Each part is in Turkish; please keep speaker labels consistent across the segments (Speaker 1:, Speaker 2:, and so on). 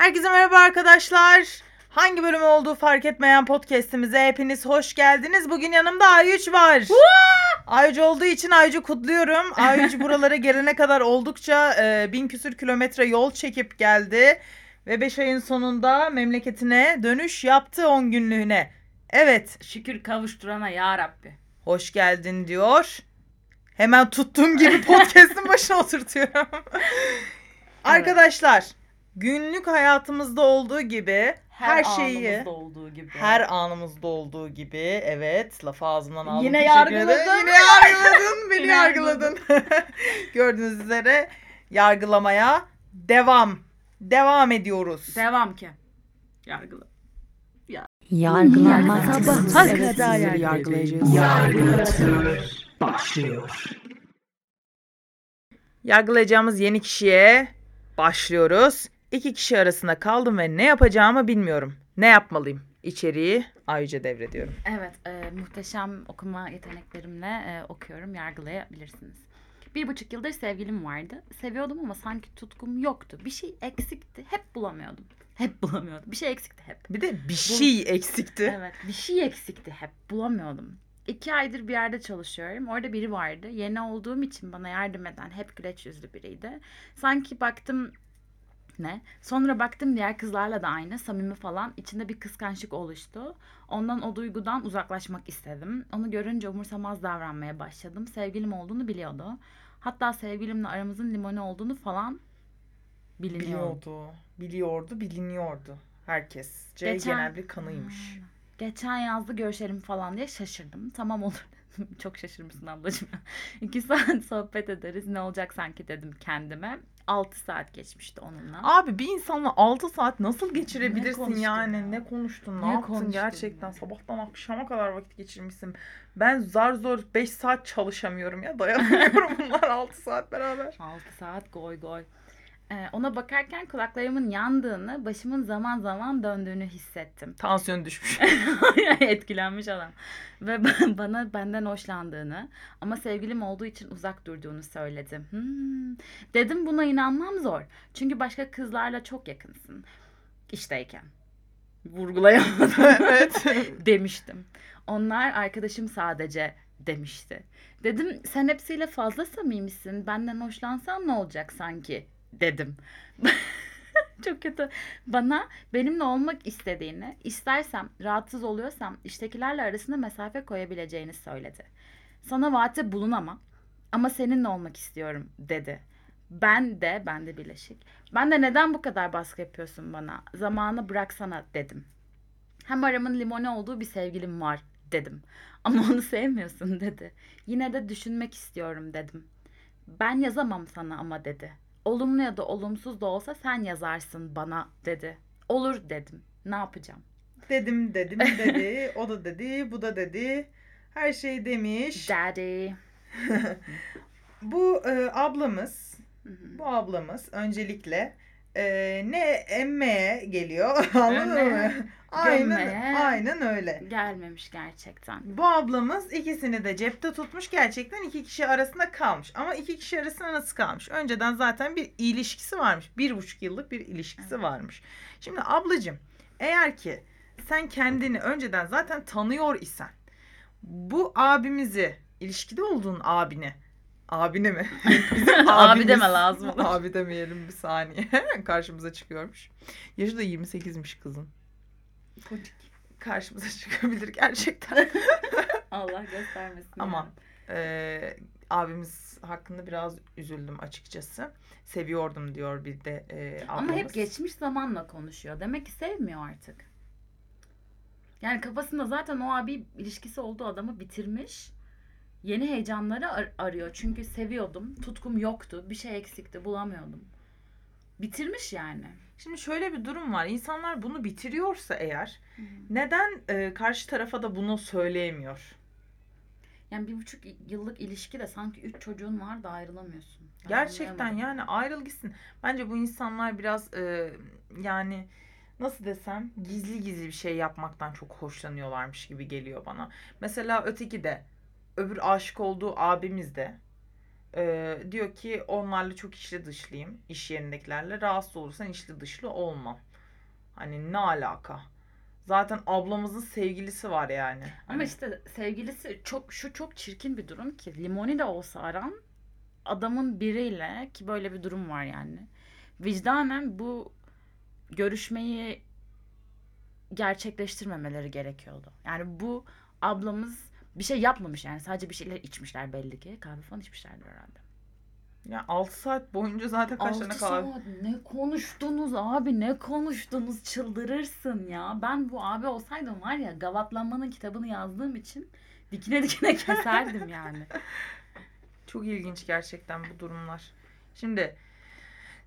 Speaker 1: Herkese merhaba arkadaşlar. Hangi bölüm olduğu fark etmeyen podcast'imize hepiniz hoş geldiniz. Bugün yanımda Ayüç var. Ayüç olduğu için Ayüç'ü kutluyorum. Ayüç buralara gelene kadar oldukça e, bin küsür kilometre yol çekip geldi. Ve 5 ayın sonunda memleketine dönüş yaptı 10 günlüğüne. Evet,
Speaker 2: Şükür kavuşturana ya Rabbi.
Speaker 1: hoş geldin diyor. Hemen tuttuğum gibi podcast'ın başına oturtuyorum. Arkadaşlar, günlük hayatımızda olduğu gibi her, şeyi
Speaker 2: anımızda olduğu gibi.
Speaker 1: her anımızda olduğu gibi evet lafı ağzımdan aldım.
Speaker 2: Yine
Speaker 1: teşekkür ederim.
Speaker 2: yargıladın.
Speaker 1: Yine yargıladın. Beni
Speaker 2: Yine
Speaker 1: yargıladın. Gördüğünüz üzere yargılamaya devam. Devam ediyoruz.
Speaker 2: Devam ki. Yargıla.
Speaker 3: Yargılanmak
Speaker 2: Sabaha
Speaker 3: evet,
Speaker 2: kadar yargılayacağız.
Speaker 3: yargılayacağız.
Speaker 4: başlıyor.
Speaker 1: Yargılayacağımız yeni kişiye başlıyoruz. İki kişi arasında kaldım ve ne yapacağımı bilmiyorum. Ne yapmalıyım? İçeriği Ayüce devrediyorum.
Speaker 2: Evet, e, muhteşem okuma yeteneklerimle e, okuyorum, yargılayabilirsiniz. Bir buçuk yıldır sevgilim vardı. Seviyordum ama sanki tutkum yoktu. Bir şey eksikti. Hep bulamıyordum. Hep bulamıyordum. Bir şey eksikti hep.
Speaker 1: Bir de bir şey eksikti.
Speaker 2: Evet, bir şey eksikti hep. Bulamıyordum. İki aydır bir yerde çalışıyorum. Orada biri vardı. Yeni olduğum için bana yardım eden hep güleç yüzlü biriydi. Sanki baktım ne? Sonra baktım diğer kızlarla da aynı. Samimi falan. İçinde bir kıskançlık oluştu. Ondan o duygudan uzaklaşmak istedim. Onu görünce umursamaz davranmaya başladım. Sevgilim olduğunu biliyordu. Hatta sevgilimle aramızın limoni olduğunu falan biliniyordu.
Speaker 1: Biliyordu. Biliyordu, biliniyordu. Herkesce
Speaker 2: Geçen-
Speaker 1: genel bir kanıymış.
Speaker 2: Geçen yazdı görüşelim falan diye şaşırdım. Tamam olur. Çok şaşırmışsın ablacığım. İki saat sohbet ederiz. Ne olacak sanki dedim kendime. Altı saat geçmişti onunla.
Speaker 1: Abi bir insanla 6 saat nasıl
Speaker 2: Ne
Speaker 1: geçirebilirsin
Speaker 2: konuştun
Speaker 1: yani?
Speaker 2: ya?
Speaker 1: Ne konuştun? Ne,
Speaker 2: Ne
Speaker 1: yaptın
Speaker 2: konuştun
Speaker 1: gerçekten?
Speaker 2: ya?
Speaker 1: Sabahtan akşama kadar vakit geçirmişsin. Ben zar zor 5 saat çalışamıyorum ya. Dayanamıyorum bunlar 6 saat beraber.
Speaker 2: Altı saat goy goy. Ee, ona bakarken kulaklarımın yandığını, başımın zaman zaman döndüğünü hissettim.
Speaker 1: Tansiyon düşmüş.
Speaker 2: Etkilenmiş adam. Ve ba- bana benden hoşlandığını ama sevgilim olduğu için uzak durduğunu söyledi. Hmm. Dedim buna inanmam zor. Çünkü başka kızlarla çok yakınsın. İşteyken. Vurgulayamadım.
Speaker 1: evet.
Speaker 2: demiştim. Onlar arkadaşım sadece demişti. Dedim sen hepsiyle fazla samimisin. Benden hoşlansan ne olacak sanki dedim. Çok kötü. Bana benimle olmak istediğini, istersem, rahatsız oluyorsam iştekilerle arasında mesafe koyabileceğini söyledi. Sana vaatte bulunamam ama seninle olmak istiyorum dedi. Ben de, ben de birleşik. Ben de neden bu kadar baskı yapıyorsun bana? Zamanı bıraksana dedim. Hem aramın limoni olduğu bir sevgilim var dedim. Ama onu sevmiyorsun dedi. Yine de düşünmek istiyorum dedim. Ben yazamam sana ama dedi. Olumlu ya da olumsuz da olsa sen yazarsın bana dedi. Olur dedim. Ne yapacağım?
Speaker 1: Dedim dedim dedi. O da dedi. Bu da dedi. Her şey demiş.
Speaker 2: Daddy.
Speaker 1: Bu e, ablamız. Bu ablamız öncelikle e, ne emmeye geliyor anladın mı? Aynen,
Speaker 2: gömmeye.
Speaker 1: aynen öyle.
Speaker 2: Gelmemiş gerçekten.
Speaker 1: Bu ablamız ikisini de cepte tutmuş gerçekten iki kişi arasında kalmış. Ama iki kişi arasında nasıl kalmış? Önceden zaten bir ilişkisi varmış. Bir buçuk yıllık bir ilişkisi varmış. Şimdi ablacığım eğer ki sen kendini önceden zaten tanıyor isen bu abimizi ilişkide olduğun abini abine mi? Bizim
Speaker 2: Abi deme lazım olur.
Speaker 1: Abi demeyelim bir saniye. Karşımıza çıkıyormuş. Yaşı da 28'miş kızın. Karşımıza çıkabilir gerçekten.
Speaker 2: Allah göstermesin.
Speaker 1: Ama Ee, abimiz hakkında biraz üzüldüm açıkçası. Seviyordum diyor bir de e, ablamız.
Speaker 2: Ama hep geçmiş zamanla konuşuyor. Demek ki sevmiyor artık. Yani kafasında zaten o abi ilişkisi olduğu adamı bitirmiş. Yeni heyecanları ar- arıyor. Çünkü seviyordum. Tutkum yoktu. Bir şey eksikti. Bulamıyordum. Bitirmiş yani.
Speaker 1: Şimdi şöyle bir durum var. İnsanlar bunu bitiriyorsa eğer neden e, karşı tarafa da bunu söyleyemiyor?
Speaker 2: Yani bir buçuk yıllık ilişki de sanki üç çocuğun var da ayrılamıyorsun. Ben
Speaker 1: Gerçekten yani ayrıl gitsin. Bence bu insanlar biraz e, yani nasıl desem gizli gizli bir şey yapmaktan çok hoşlanıyorlarmış gibi geliyor bana. Mesela öteki de öbür aşık olduğu abimiz de Ee, diyor ki onlarla çok içli dışlıyım. iş yerindekilerle. Rahatsız olursan içli dışlı olmam. Hani ne alaka? Zaten ablamızın sevgilisi var yani.
Speaker 2: Ama
Speaker 1: Hani
Speaker 2: işte sevgilisi çok şu çok çirkin bir durum ki Limoni de olsa aran adamın biriyle ki böyle bir durum var yani. Vicdanen bu görüşmeyi gerçekleştirmemeleri gerekiyordu. Yani bu ablamız bir şey yapmamış yani sadece bir şeyler içmişler belli ki. Kahve falan içmişlerdir herhalde.
Speaker 1: ya 6 saat boyunca zaten kaç tane kahve.
Speaker 2: saat ne konuştunuz abi ne konuştunuz çıldırırsın ya. Ben bu abi olsaydım var ya gavatlanmanın kitabını yazdığım için dikine dikine keserdim yani.
Speaker 1: Çok ilginç gerçekten bu durumlar. Şimdi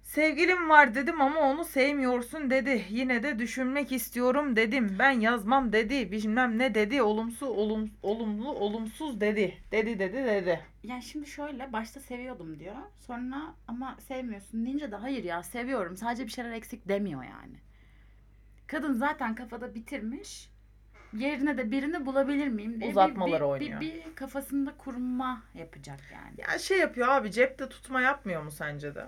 Speaker 1: sevgilim var dedim ama onu sevmiyorsun dedi. Yine de düşünmek istiyorum dedim. Ben yazmam dedi. Bilmem ne dedi. Olumsuz olum, olumlu olumsuz dedi. Dedi dedi dedi.
Speaker 2: Yani şimdi şöyle başta seviyordum diyor. Sonra ama sevmiyorsun deyince de hayır ya seviyorum. Sadece bir şeyler eksik demiyor yani. Kadın zaten kafada bitirmiş. Yerine de birini bulabilir miyim diye bir-
Speaker 1: Uzatmaları
Speaker 2: bir,
Speaker 1: oynuyor.
Speaker 2: Bir, bir kafasında kurma yapacak yani.
Speaker 1: Ya şey yapıyor abi cepte tutma yapmıyor mu sence de?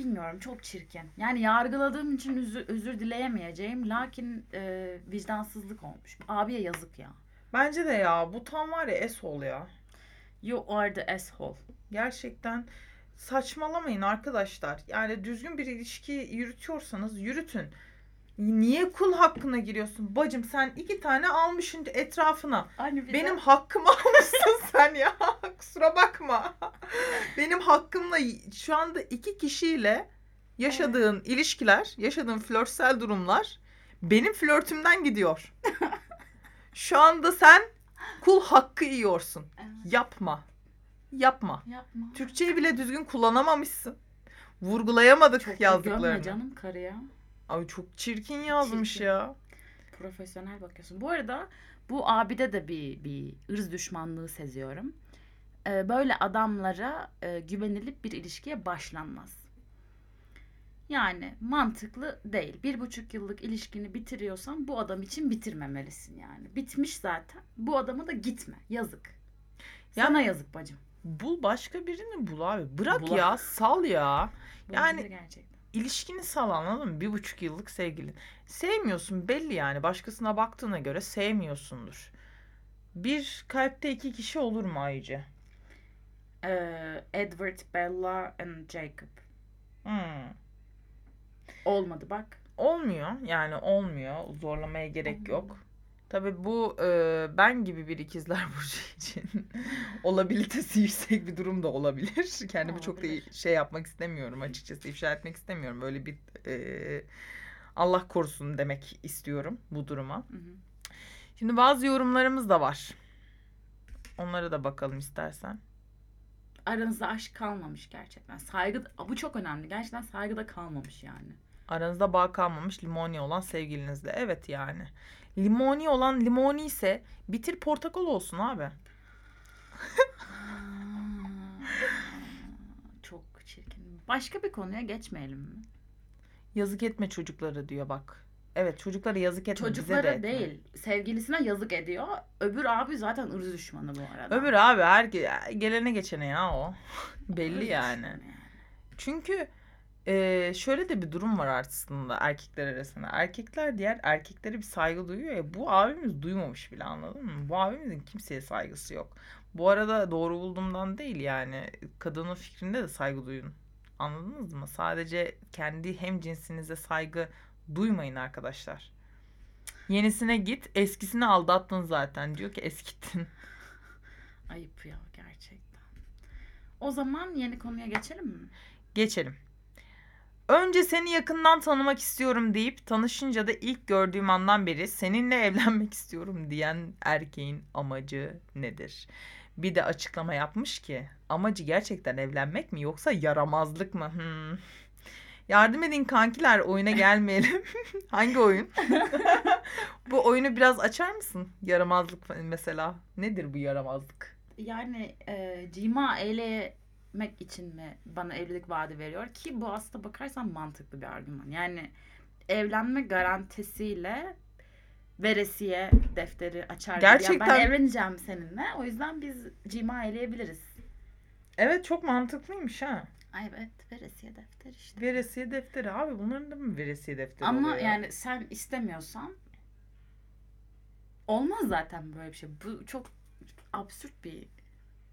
Speaker 2: Bilmiyorum çok çirkin. Yani yargıladığım için özür, özür dileyemeyeceğim. Lakin e, vicdansızlık olmuş. Abiye yazık ya.
Speaker 1: Bence de ya bu tam var ya esol ya.
Speaker 2: You are the asshole.
Speaker 1: Gerçekten saçmalamayın arkadaşlar. Yani düzgün bir ilişki yürütüyorsanız yürütün. Niye kul hakkına giriyorsun? Bacım sen iki tane almışsın etrafına.
Speaker 2: Aynı bir
Speaker 1: Benim hakkımı almışsın sen ya. Kusura bakma. Benim hakkımla şu anda iki kişiyle yaşadığın ilişkiler, yaşadığın flörtsel durumlar benim flörtümden gidiyor. şu anda sen kul hakkı yiyorsun.
Speaker 2: Evet,
Speaker 1: Yapma. Yapma.
Speaker 2: yapma.
Speaker 1: Türkçeyi bile düzgün kullanamamışsın. Vurgulayamadık
Speaker 2: Çok
Speaker 1: yazdıklarını.
Speaker 2: canım karıya.
Speaker 1: Ay çok çirkin yazmış
Speaker 2: Çirkin.
Speaker 1: ya.
Speaker 2: Profesyonel bakıyorsun. Bu arada bu abide de bir, bir ırz düşmanlığı seziyorum. Ee, böyle adamlara e, güvenilip bir ilişkiye başlanmaz. Yani mantıklı değil. Bir buçuk yıllık ilişkini bitiriyorsan bu adam için bitirmemelisin yani. Bitmiş zaten. Bu adama da gitme. Yazık.
Speaker 1: Ya-
Speaker 2: Sana yazık bacım.
Speaker 1: Bul başka birini bul abi. Bırak
Speaker 2: Bul-
Speaker 1: ya sal ya.
Speaker 2: Bu
Speaker 1: Yani-
Speaker 2: gerçekten.
Speaker 1: İlişkini sal anladın mı? Bir buçuk yıllık sevgilin. Sevmiyorsun belli yani. Başkasına baktığına göre sevmiyorsundur. Bir kalpte iki kişi olur mu Ayıcı?
Speaker 2: Ee, Edward, Bella and Jacob.
Speaker 1: Hmm.
Speaker 2: Olmadı bak.
Speaker 1: Olmuyor yani olmuyor. Zorlamaya gerek
Speaker 2: Olmadı.
Speaker 1: yok. Tabii bu e, ben gibi bir ikizler burcu için olabilitesi yüksek bir durum da olabilir. Kendimi çok da şey yapmak istemiyorum açıkçası ifşa etmek istemiyorum. Böyle bir e, Allah korusun demek istiyorum bu duruma.
Speaker 2: Hı hı.
Speaker 1: Şimdi bazı yorumlarımız da var. Onlara da bakalım istersen.
Speaker 2: aranızda aşk kalmamış gerçekten. Saygı bu çok önemli. Gerçekten saygı da kalmamış yani.
Speaker 1: Aranızda bağ kalmamış limoni olan sevgilinizle. Evet yani. Limoni olan limoni ise bitir portakal olsun abi.
Speaker 2: çok çirkin. Başka bir konuya geçmeyelim mi?
Speaker 1: Yazık etme çocuklara diyor bak. Evet çocuklara yazık etme bize de
Speaker 2: Çocuklara
Speaker 1: etme.
Speaker 2: değil. Sevgilisine yazık ediyor. Öbür abi zaten ırz düşmanı bu arada.
Speaker 1: Öbür abi her gelene geçene ya o. Belli yani. Çünkü e, şöyle de bir durum var aslında erkekler arasında. Erkekler diğer erkeklere bir saygı duyuyor ya. Bu abimiz duymamış bile anladın mı? Bu abimizin kimseye saygısı yok. Bu arada doğru bulduğumdan değil yani. Kadının fikrinde de saygı duyun. Anladınız mı? Sadece kendi hem cinsinize saygı duymayın arkadaşlar. Yenisine git, eskisini aldattın zaten. Diyor ki eskittin.
Speaker 2: Ayıp ya gerçekten. O zaman yeni konuya geçelim mi?
Speaker 1: Geçelim. Önce seni yakından tanımak istiyorum deyip tanışınca da ilk gördüğüm andan beri seninle evlenmek istiyorum diyen erkeğin amacı nedir? Bir de açıklama yapmış ki amacı gerçekten evlenmek mi yoksa yaramazlık mı? Hmm. Yardım edin kankiler oyuna gelmeyelim. Hangi oyun? bu oyunu biraz açar mısın? Yaramazlık mesela. Nedir bu yaramazlık?
Speaker 2: Yani e, cima eylemek için mi bana evlilik vaadi veriyor ki bu aslında bakarsan mantıklı bir argüman. Yani evlenme garantisiyle veresiye defteri açar. gibi. Ya
Speaker 1: Gerçekten-
Speaker 2: ben evleneceğim seninle o yüzden biz cima eyleyebiliriz.
Speaker 1: Evet çok mantıklıymış ha.
Speaker 2: Ay evet veresiye defter işte.
Speaker 1: Veresiye defteri abi bunların da mı veresiye defteri
Speaker 2: Ama
Speaker 1: oluyor ya?
Speaker 2: yani sen istemiyorsan olmaz zaten böyle bir şey. Bu çok absürt bir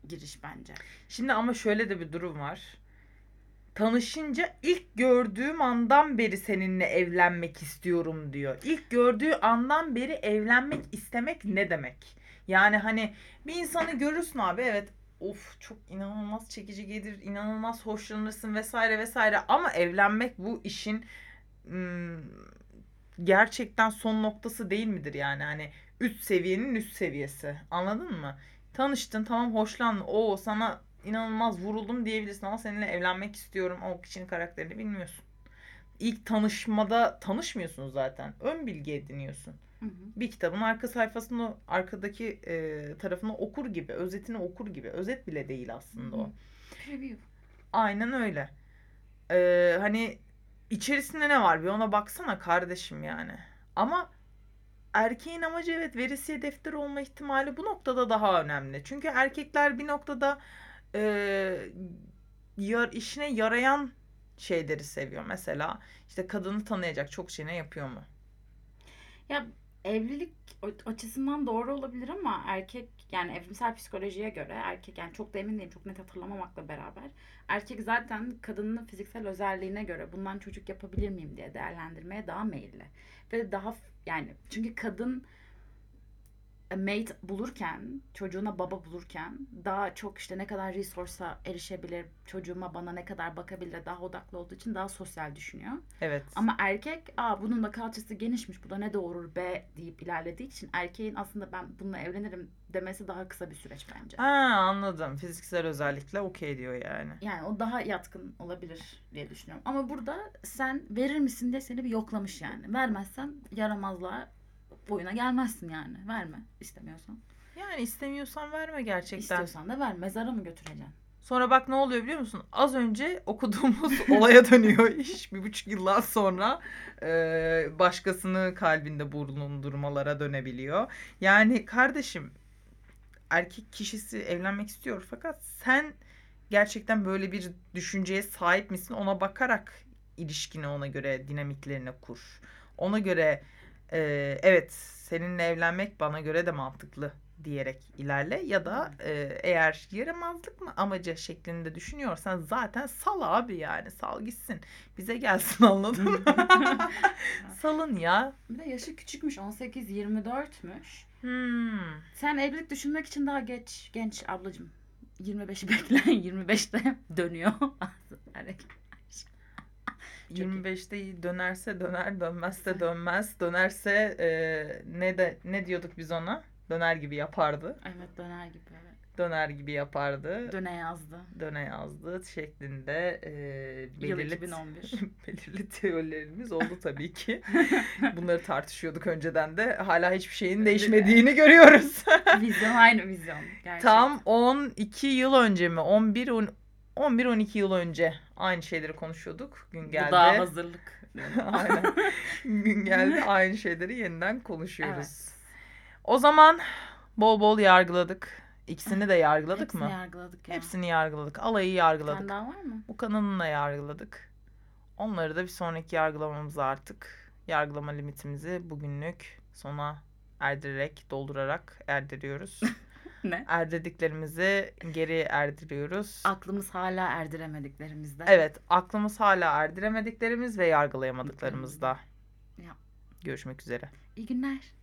Speaker 2: giriş bence.
Speaker 1: Şimdi ama şöyle de bir durum var. Tanışınca ilk gördüğüm andan beri seninle evlenmek istiyorum diyor. İlk gördüğü andan beri evlenmek istemek ne demek? Yani hani bir insanı görürsün abi evet of çok inanılmaz çekici gelir, inanılmaz hoşlanırsın vesaire vesaire ama evlenmek bu işin ım, gerçekten son noktası değil midir yani hani üst seviyenin üst seviyesi anladın mı? Tanıştın tamam hoşlandın o sana inanılmaz vuruldum diyebilirsin ama seninle evlenmek istiyorum o kişinin karakterini bilmiyorsun. İlk tanışmada tanışmıyorsun zaten. Ön bilgi ediniyorsun.
Speaker 2: Hı hı.
Speaker 1: Bir kitabın arka sayfasını arkadaki e, tarafını okur gibi, özetini okur gibi. Özet bile değil aslında
Speaker 2: Hı hı.
Speaker 1: o.
Speaker 2: Preview.
Speaker 1: Aynen öyle. Ee, hani içerisinde ne var bir ona baksana kardeşim yani. Ama erkeğin amacı evet verisiye defteri olma ihtimali bu noktada daha önemli. Çünkü erkekler bir noktada e, yar, işine yarayan şeyleri seviyor. Mesela işte kadını tanıyacak çok şey yapıyor mu?
Speaker 2: Ya evlilik açısından doğru olabilir ama erkek yani evrimsel psikolojiye göre erkek yani çok da emin değilim çok net hatırlamamakla beraber erkek zaten kadının fiziksel özelliğine göre bundan çocuk yapabilir miyim diye değerlendirmeye daha meyilli. Ve daha yani çünkü kadın mate bulurken, çocuğuna baba bulurken daha çok işte ne kadar resource'a erişebilir, çocuğuma bana ne kadar bakabilir daha odaklı olduğu için daha sosyal düşünüyor.
Speaker 1: Evet.
Speaker 2: Ama erkek aa bunun da kalçası genişmiş bu da ne doğurur be deyip ilerlediği için erkeğin aslında ben bununla evlenirim demesi daha kısa bir süreç bence.
Speaker 1: Ha anladım. Fiziksel özellikle okey diyor yani.
Speaker 2: Yani o daha yatkın olabilir diye düşünüyorum. Ama burada sen verir misin diye seni bir yoklamış yani. Vermezsen yaramazlığa boyuna gelmezsin yani. Verme istemiyorsan.
Speaker 1: Yani istemiyorsan verme gerçekten.
Speaker 2: İstiyorsan da ver. Mezara mı götüreceksin?
Speaker 1: Sonra bak ne oluyor biliyor musun? Az önce okuduğumuz olaya dönüyor iş. Bir buçuk yıldan sonra e, başkasını kalbinde bulundurmalara dönebiliyor. Yani kardeşim erkek kişisi evlenmek istiyor fakat sen gerçekten böyle bir düşünceye sahip misin ona bakarak ilişkini ona göre dinamiklerini kur. Ona göre e, evet seninle evlenmek bana göre de mantıklı diyerek ilerle ya da e, eğer yaramazlık mı amacı şeklinde düşünüyorsan zaten sal abi yani sal gitsin bize gelsin anladın mı? Salın ya.
Speaker 2: Bir de yaşı küçükmüş. 18-24'müş.
Speaker 1: Hmm.
Speaker 2: Sen evlilik düşünmek için daha geç genç ablacığım. 25'i bekle. 25'te dönüyor. Erkek. İyi.
Speaker 1: 25'te dönerse döner, dönmezse dönmez. Dönerse e, ne de ne diyorduk biz ona? Döner gibi yapardı.
Speaker 2: evet döner gibi. Evet.
Speaker 1: Döner gibi yapardı.
Speaker 2: Döne yazdı.
Speaker 1: Döne yazdı şeklinde e,
Speaker 2: Yıl
Speaker 1: belirli
Speaker 2: 2011.
Speaker 1: belirli teorilerimiz oldu tabii ki. Bunları tartışıyorduk önceden de. Hala hiçbir şeyin değişmediğini görüyoruz.
Speaker 2: vizyon aynı vizyon. Gerçek.
Speaker 1: Tam 12 yıl önce mi? 11 on- 11-12 yıl önce aynı şeyleri konuşuyorduk. Gün geldi.
Speaker 2: Bu daha hazırlık.
Speaker 1: Aynen. Gün geldi aynı şeyleri yeniden konuşuyoruz.
Speaker 2: Evet.
Speaker 1: O zaman bol bol yargıladık. İkisini de yargıladık
Speaker 2: Hepsini
Speaker 1: mı?
Speaker 2: yargıladık ya.
Speaker 1: Hepsini yargıladık. Alayı
Speaker 2: Sen
Speaker 1: yargıladık.
Speaker 2: daha var mı?
Speaker 1: Bu kanalını da yargıladık. Onları da bir sonraki yargılamamıza artık yargılama limitimizi bugünlük sona erdirerek, doldurarak erdiriyoruz.
Speaker 2: Ne?
Speaker 1: Erdirdiklerimizi geri erdiriyoruz.
Speaker 2: Aklımız hala erdiremediklerimizde.
Speaker 1: Evet, aklımız hala erdiremediklerimiz ve yargılayamadıklarımızda.
Speaker 2: Ya.
Speaker 1: Görüşmek üzere.
Speaker 2: İyi günler.